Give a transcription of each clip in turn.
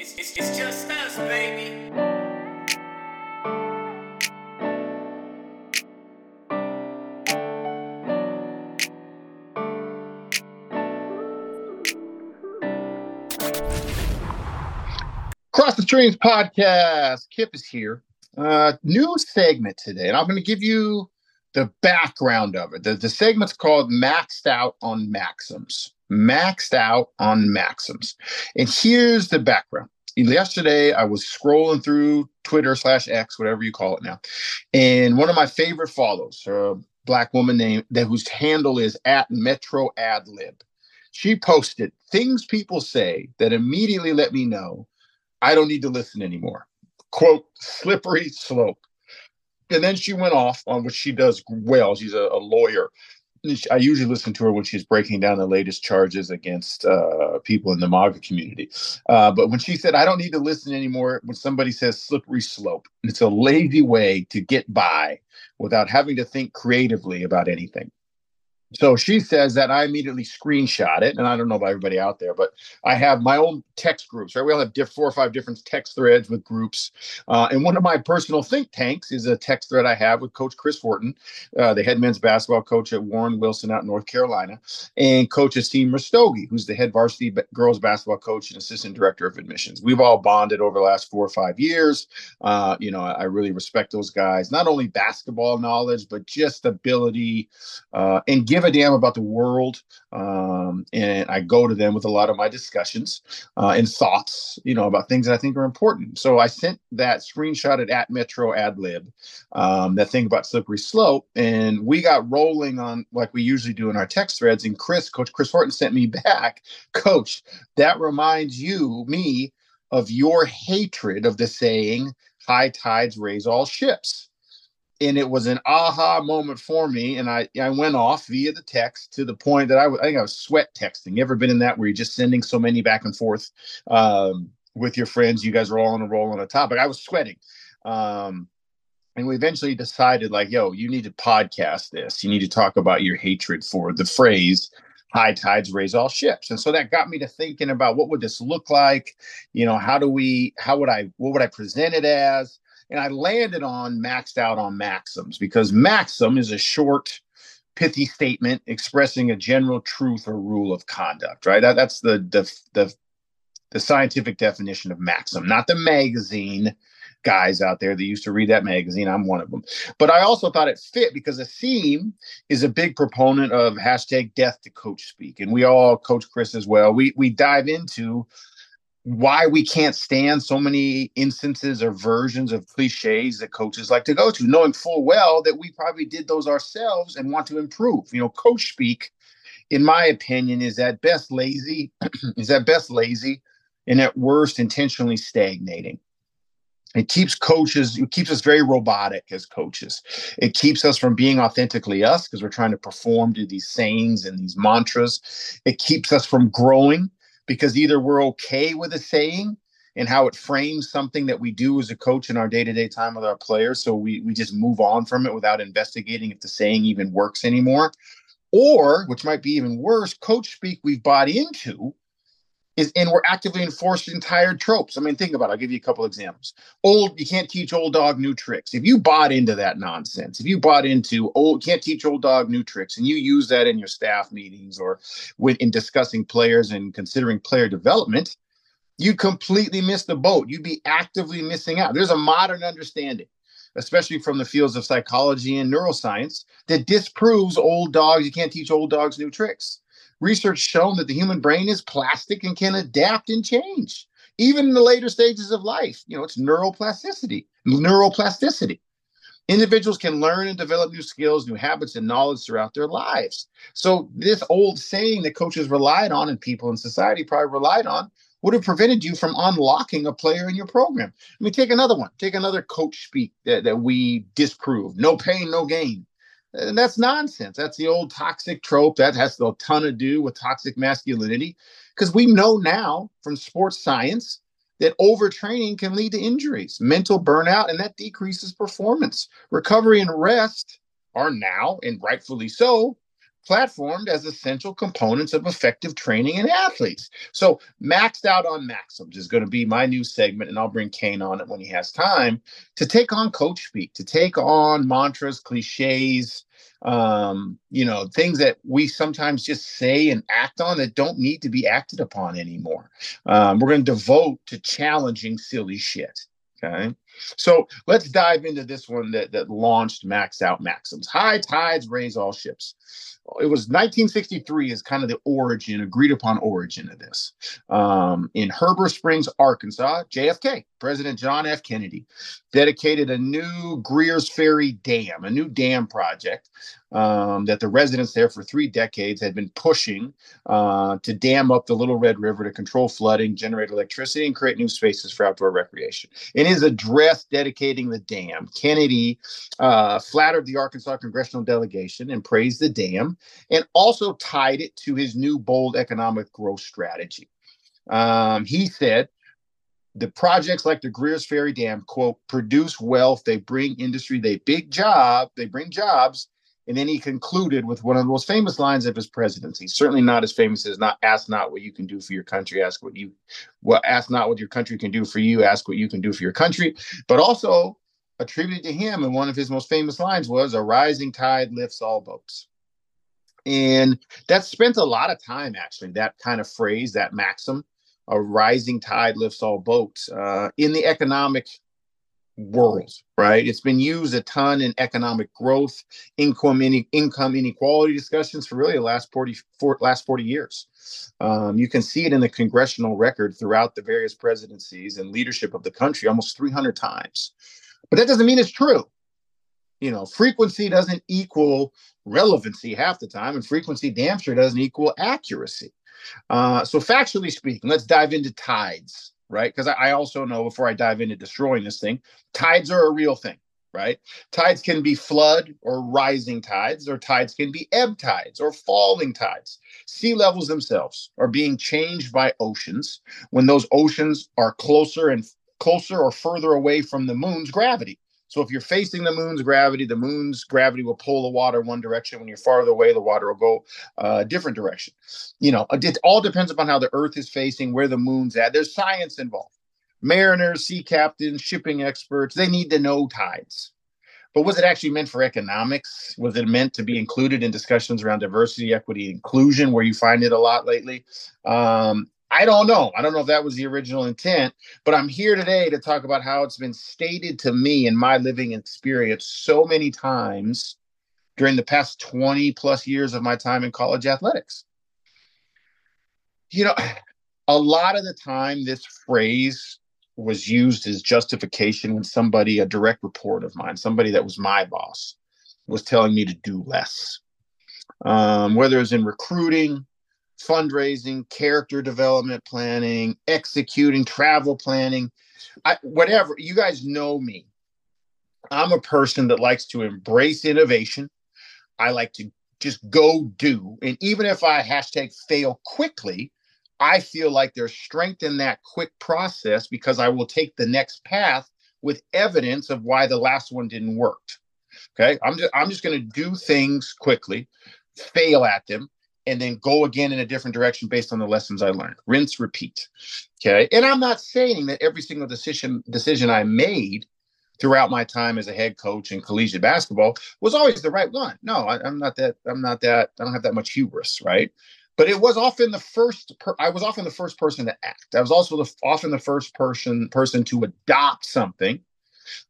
It's, it's, it's just us, baby. Cross the Streams podcast. Kip is here. Uh, new segment today, and I'm going to give you the background of it. The, the segment's called Maxed Out on Maxims. Maxed Out on Maxims. And here's the background. Yesterday, I was scrolling through Twitter slash X, whatever you call it now, and one of my favorite follows, a black woman named that whose handle is at Metro Adlib. She posted things people say that immediately let me know I don't need to listen anymore. Quote, slippery slope. And then she went off on what she does well. She's a, a lawyer. I usually listen to her when she's breaking down the latest charges against uh, people in the MAGA community. Uh, but when she said, I don't need to listen anymore, when somebody says slippery slope, it's a lazy way to get by without having to think creatively about anything. So she says that I immediately screenshot it, and I don't know about everybody out there, but I have my own text groups. Right, we all have diff- four or five different text threads with groups, uh, and one of my personal think tanks is a text thread I have with Coach Chris Horton, uh, the head men's basketball coach at Warren Wilson out in North Carolina, and Coach Asim Rastogi, who's the head varsity b- girls basketball coach and assistant director of admissions. We've all bonded over the last four or five years. Uh, you know, I, I really respect those guys, not only basketball knowledge, but just ability uh, and give a damn about the world. Um, and I go to them with a lot of my discussions uh, and thoughts, you know, about things that I think are important. So I sent that screenshot at, at Metro Adlib, um, that thing about slippery slope, and we got rolling on like we usually do in our text threads. And Chris, Coach Chris Horton, sent me back, Coach. That reminds you, me, of your hatred of the saying "high tides raise all ships." And it was an aha moment for me. And I, I went off via the text to the point that I, I think I was sweat texting. You ever been in that where you're just sending so many back and forth um, with your friends? You guys are all on a roll on a topic. I was sweating. Um, and we eventually decided, like, yo, you need to podcast this. You need to talk about your hatred for the phrase high tides raise all ships and so that got me to thinking about what would this look like you know how do we how would i what would i present it as and I landed on maxed out on maxims because maxim is a short, pithy statement expressing a general truth or rule of conduct. Right? That, that's the the the the scientific definition of maxim, not the magazine guys out there that used to read that magazine. I'm one of them. But I also thought it fit because Asim is a big proponent of hashtag death to coach speak. And we all, Coach Chris as well, we we dive into why we can't stand so many instances or versions of cliches that coaches like to go to, knowing full well that we probably did those ourselves and want to improve. You know, coach speak, in my opinion, is at best lazy, is at best lazy, and at worst intentionally stagnating. It keeps coaches, it keeps us very robotic as coaches. It keeps us from being authentically us because we're trying to perform to these sayings and these mantras. It keeps us from growing because either we're okay with a saying and how it frames something that we do as a coach in our day-to-day time with our players so we we just move on from it without investigating if the saying even works anymore. Or which might be even worse coach speak we've bought into is and we're actively enforcing tired tropes. I mean think about it. I'll give you a couple examples. Old you can't teach old dog new tricks. If you bought into that nonsense if you bought into old can't teach old dog new tricks and you use that in your staff meetings or with in discussing players and considering player development you completely miss the boat. You'd be actively missing out. There's a modern understanding especially from the fields of psychology and neuroscience that disproves old dogs. You can't teach old dogs new tricks research shown that the human brain is plastic and can adapt and change even in the later stages of life you know it's neuroplasticity neuroplasticity individuals can learn and develop new skills new habits and knowledge throughout their lives so this old saying that coaches relied on and people in society probably relied on would have prevented you from unlocking a player in your program. Let me take another one. Take another coach speak that, that we disprove. No pain, no gain. And that's nonsense. That's the old toxic trope. That has a ton to do with toxic masculinity. Because we know now from sports science that overtraining can lead to injuries, mental burnout, and that decreases performance. Recovery and rest are now, and rightfully so, platformed as essential components of effective training in athletes. So, maxed out on maxims is going to be my new segment, and I'll bring Kane on it when he has time to take on coach speak, to take on mantras, cliches, um, you know, things that we sometimes just say and act on that don't need to be acted upon anymore. Um, we're going to devote to challenging silly shit. Okay. So let's dive into this one that, that launched Max Out Maxims. High tides raise all ships it was 1963 is kind of the origin, agreed upon origin of this. Um, in Heber Springs, Arkansas, JFK, President John F. Kennedy, dedicated a new Greers Ferry Dam, a new dam project um, that the residents there for three decades had been pushing uh, to dam up the Little Red River to control flooding, generate electricity, and create new spaces for outdoor recreation. In his address dedicating the dam, Kennedy uh, flattered the Arkansas congressional delegation and praised the dam and also tied it to his new bold economic growth strategy. Um, he said, the projects like the Greers Ferry Dam, quote, produce wealth, they bring industry, they big job, they bring jobs. And then he concluded with one of the most famous lines of his presidency. Certainly not as famous as not ask not what you can do for your country, ask what you well, ask not what your country can do for you, ask what you can do for your country. But also attributed to him, and one of his most famous lines was a rising tide lifts all boats. And that spent a lot of time, actually, that kind of phrase, that maxim, a rising tide lifts all boats, uh, in the economic world, right? It's been used a ton in economic growth, income, income inequality discussions for really the last 40, for, last 40 years. Um, you can see it in the congressional record throughout the various presidencies and leadership of the country almost 300 times. But that doesn't mean it's true you know, frequency doesn't equal relevancy half the time, and frequency damn sure doesn't equal accuracy. Uh, so, factually speaking, let's dive into tides, right? Because I, also know before I dive into destroying this thing, tides are a real thing, right? Tides can be flood or rising tides, or tides can be ebb tides or falling tides. Sea levels themselves are being changed by oceans when those oceans are closer and closer or further away from the moon's gravity. So if you're facing the moon's gravity, the moon's gravity will pull the water one direction. When you're farther away, the water will go uh, a different direction. You know, it all depends upon how the Earth is facing, where the moon's at. There's science involved. Mariners, sea captains, shipping experts, they need to know tides. But was it actually meant for economics? Was it meant to be included in discussions around diversity, equity, inclusion, where you find it a lot lately? Um, I don't know. I don't know if that was the original intent, but I'm here today to talk about how it's been stated to me in my living experience so many times during the past 20 plus years of my time in college athletics. You know, a lot of the time, this phrase was used as justification when somebody, a direct report of mine, somebody that was my boss, was telling me to do less. Um, whether it's in recruiting, fundraising, character development planning, executing, travel planning, I, whatever. You guys know me. I'm a person that likes to embrace innovation. I like to just go do. And even if I hashtag fail quickly, I feel like there's strength in that quick process because I will take the next path with evidence of why the last one didn't work. Okay. I'm just I'm just gonna do things quickly, fail at them, and then go again in a different direction based on the lessons I learned. Rinse, repeat. Okay. And I'm not saying that every single decision decision I made throughout my time as a head coach in collegiate basketball was always the right one. No, I, am not that. I'm not that. I don't have that much hubris, right? But it was often the first. Per, I was often the first person to act. I was also the, often the first person person to adopt something,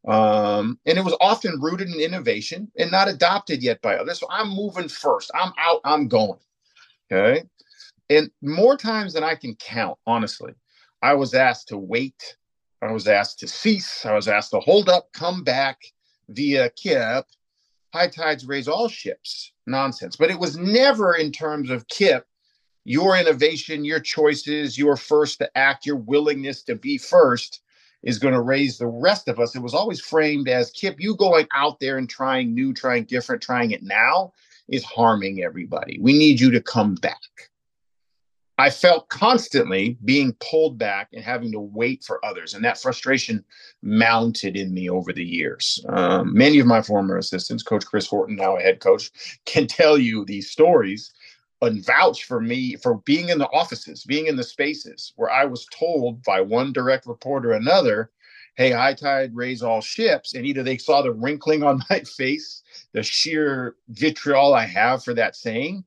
um, and it was often rooted in innovation and not adopted yet by others. So I'm moving first. I'm out. I'm going. Okay. And more times than I can count, honestly, I was asked to wait. I was asked to cease. I was asked to hold up, come back via KIP. High tides raise all ships. Nonsense. But it was never in terms of KIP, your innovation, your choices, your first to act, your willingness to be first is going to raise the rest of us. It was always framed as Kip, you going out there and trying new, trying different, trying it now is harming everybody. We need you to come back. I felt constantly being pulled back and having to wait for others. And that frustration mounted in me over the years. Um, many of my former assistants, Coach Chris Horton, now a head coach, can tell you these stories and vouch for me for being in the offices, being in the spaces where I was told by one direct reporter or another, hey, high tide raise all ships. And either they saw the wrinkling on my face, the sheer vitriol I have for that saying,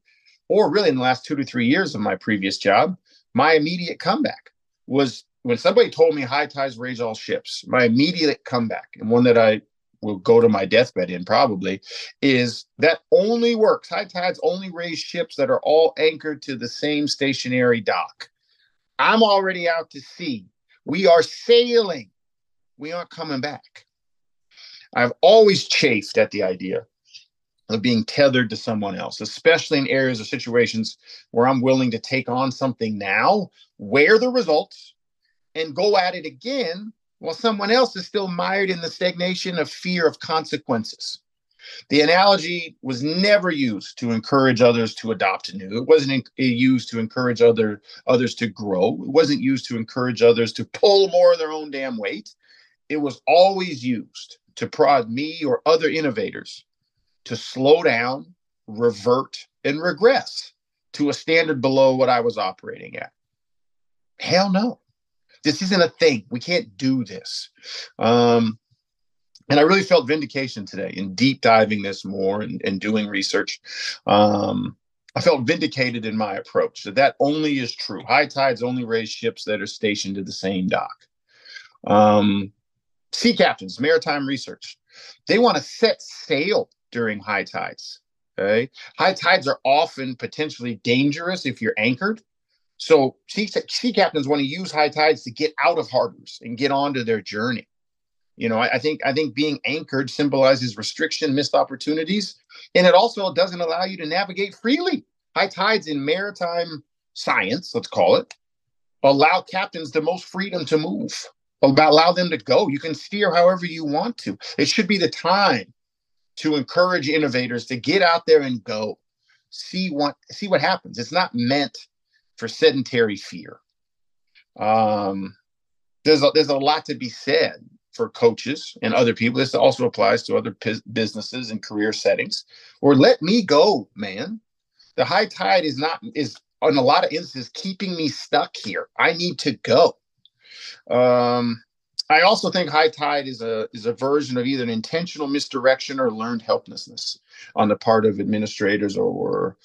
or really in the last two to three years of my previous job, my immediate comeback was when somebody told me high tides raise all ships, my immediate comeback, and one that I will go to my deathbed in probably, is that only works. High tides only raise ships that are all anchored to the same stationary dock. I'm already out to sea. We are sailing. We aren't coming back. I've always chafed at the idea of being tethered to someone else, especially in areas or situations where I'm willing to take on something now, wear the results, and go at it again while someone else is still mired in the stagnation of fear of consequences. The analogy was never used to encourage others to adopt new. It wasn't used to encourage other others to grow. It wasn't used to encourage others to pull more of their own damn weight. It was always used to prod me or other innovators to slow down, revert, and regress to a standard below what I was operating at. Hell no. This isn't a thing. We can't do this. Um, and I really felt vindication today in deep diving this more and, and doing research. Um, I felt vindicated in my approach that that only is true. High tides only raise ships that are stationed at the same dock. Um, sea captains, maritime research, they want to set sail during high tides. Okay. High tides are often potentially dangerous if you're anchored. So sea, sea captains want to use high tides to get out of harbors and get onto their journey. You know, I, I think I think being anchored symbolizes restriction, missed opportunities, and it also doesn't allow you to navigate freely. High tides in maritime science, let's call it, allow captains the most freedom to move. Allow them to go. You can steer however you want to. It should be the time to encourage innovators to get out there and go. See what see what happens. It's not meant for sedentary fear. Um, there's a, there's a lot to be said for coaches and other people. This also applies to other p- businesses and career settings. Or let me go man. The high tide is not is in a lot of instances keeping me stuck here. I need to go um, I also think high tide is a is a version of either an intentional misdirection or learned helplessness on the part of administrators or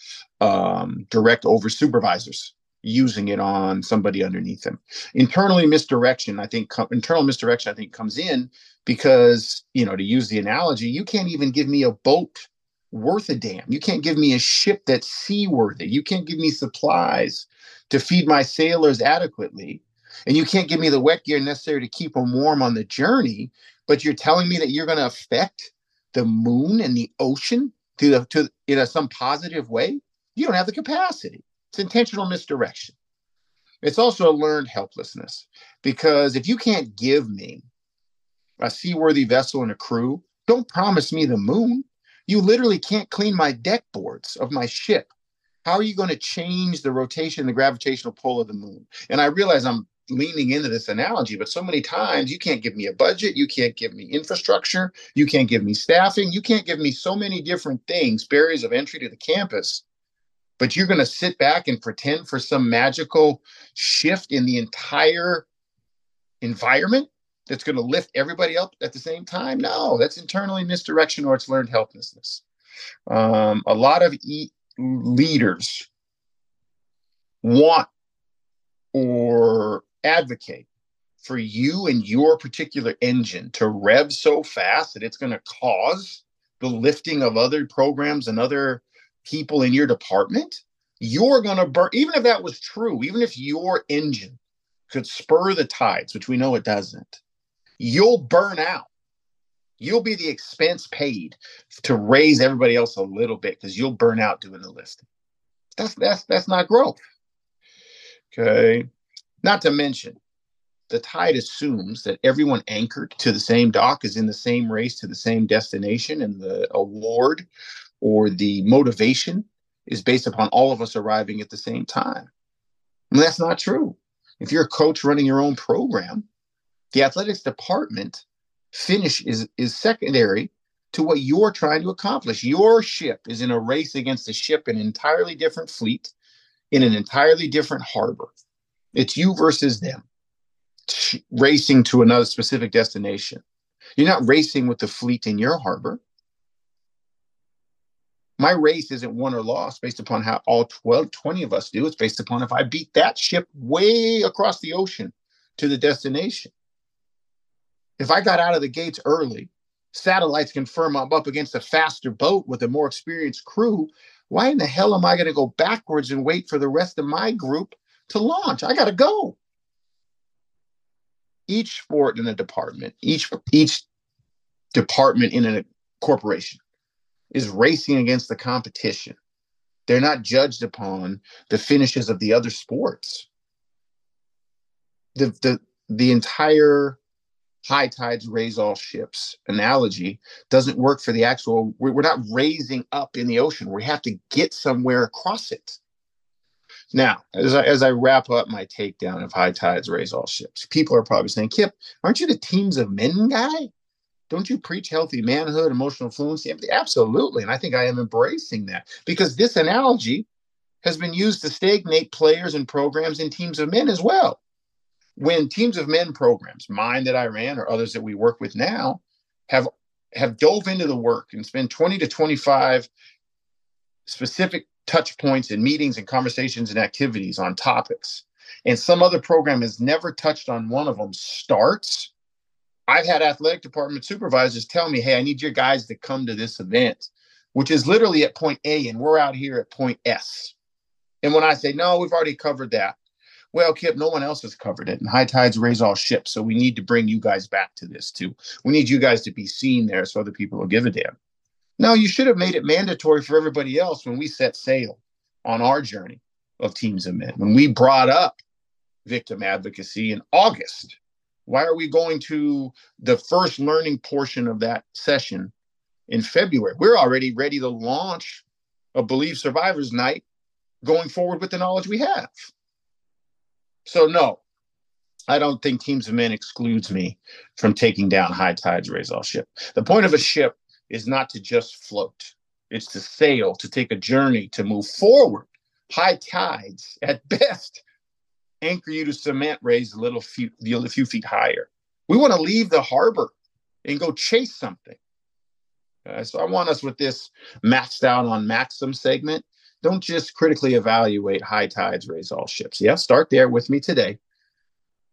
um, direct over supervisors using it on somebody underneath them. Internally misdirection, I think com- internal misdirection, I think comes in because you know to use the analogy, you can't even give me a boat worth a damn. You can't give me a ship that's seaworthy. You can't give me supplies to feed my sailors adequately and you can't give me the wet gear necessary to keep them warm on the journey but you're telling me that you're going to affect the moon and the ocean to the to in a, some positive way? You don't have the capacity. It's intentional misdirection. It's also a learned helplessness because if you can't give me a seaworthy vessel and a crew don't promise me the moon. You literally can't clean my deck boards of my ship. How are you going to change the rotation the gravitational pull of the moon? And i realize i'm leaning into this analogy, but so many times you can't give me a budget, you can't give me infrastructure, you can't give me staffing, you can't give me so many different things, barriers of entry to the campus. But you're going to sit back and pretend for some magical shift in the entire environment that's going to lift everybody up at the same time? No, that's internally misdirection or it's learned helplessness. Um, a lot of e- leaders want or advocate for you and your particular engine to rev so fast that it's going to cause the lifting of other programs and other people in your department, you're going to burn. Even if that was true, even if your engine could spur the tides, which we know it doesn't, you'll burn out. You'll be the expense paid to raise everybody else a little bit because you'll burn out doing the lifting. That's that's that's not growth. Okay. Not to mention, the tide assumes that everyone anchored to the same dock is in the same race to the same destination, and the award or the motivation is based upon all of us arriving at the same time. And that's not true. If you're a coach running your own program, the athletics department finish is, is secondary to what you're trying to accomplish. Your ship is in a race against a ship in an entirely different fleet, in an entirely different harbor. It's you versus them, racing to another specific destination. You're not racing with the fleet in your harbor. My race isn't won or lost based upon how all 12, 20 of us do. It's based upon if I beat that ship way across the ocean to the destination. If I got out of the gates early, satellites confirm I'm up against a faster boat with a more experienced crew. Why in the hell am I going to go backwards and wait for the rest of my group to launch? I got to go. Each sport in a department, each each department in a corporation is racing against the competition. They're not judged upon the finishes of the other sports. The the the entire high tides raise all ships analogy doesn't work for the actual we're not raising up in the ocean we have to get somewhere across it now as I, as I wrap up my takedown of high tides raise all ships people are probably saying kip aren't you the teams of men guy? Don't you preach healthy manhood emotional fluency absolutely and i think i am embracing that because this analogy has been used to stagnate players and programs in teams of men as well. When teams of men programs, mine that I ran or others that we work with now, have have dove into the work and spend 20 to 25 specific touch points and meetings and conversations and activities on topics, and some other program has never touched on one of them, starts. I've had athletic department supervisors tell me, hey, I need your guys to come to this event, which is literally at point A, and we're out here at point S. And when I say, no, we've already covered that, well, Kip, no one else has covered it, and high tides raise all ships. So we need to bring you guys back to this too. We need you guys to be seen there so other people will give a damn. No, you should have made it mandatory for everybody else when we set sail on our journey of teams of men. When we brought up victim advocacy in August, why are we going to the first learning portion of that session in February? We're already ready to launch a Believe Survivors Night going forward with the knowledge we have. So no, I don't think Teams of Men excludes me from taking down high tides raise all ship. The point of a ship is not to just float. It's to sail, to take a journey, to move forward. High tides, at best, anchor you to cement, raise a little few, a few feet higher. We want to leave the harbor and go chase something. Uh, so I want us with this maxed out on Maxim segment don't just critically evaluate high tides raise all ships. Yeah, start there with me today.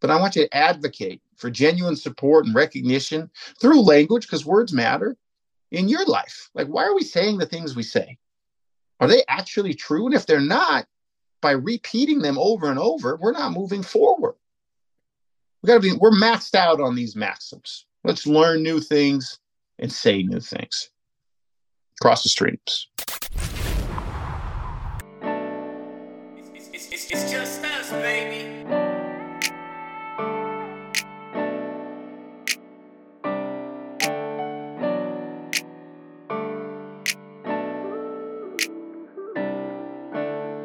But I want you to advocate for genuine support and recognition through language because words matter in your life. Like, why are we saying the things we say? Are they actually true? And if they're not, by repeating them over and over, we're not moving forward. We got to be, we're maxed out on these maxims. Let's learn new things and say new things. Cross the streams. It's just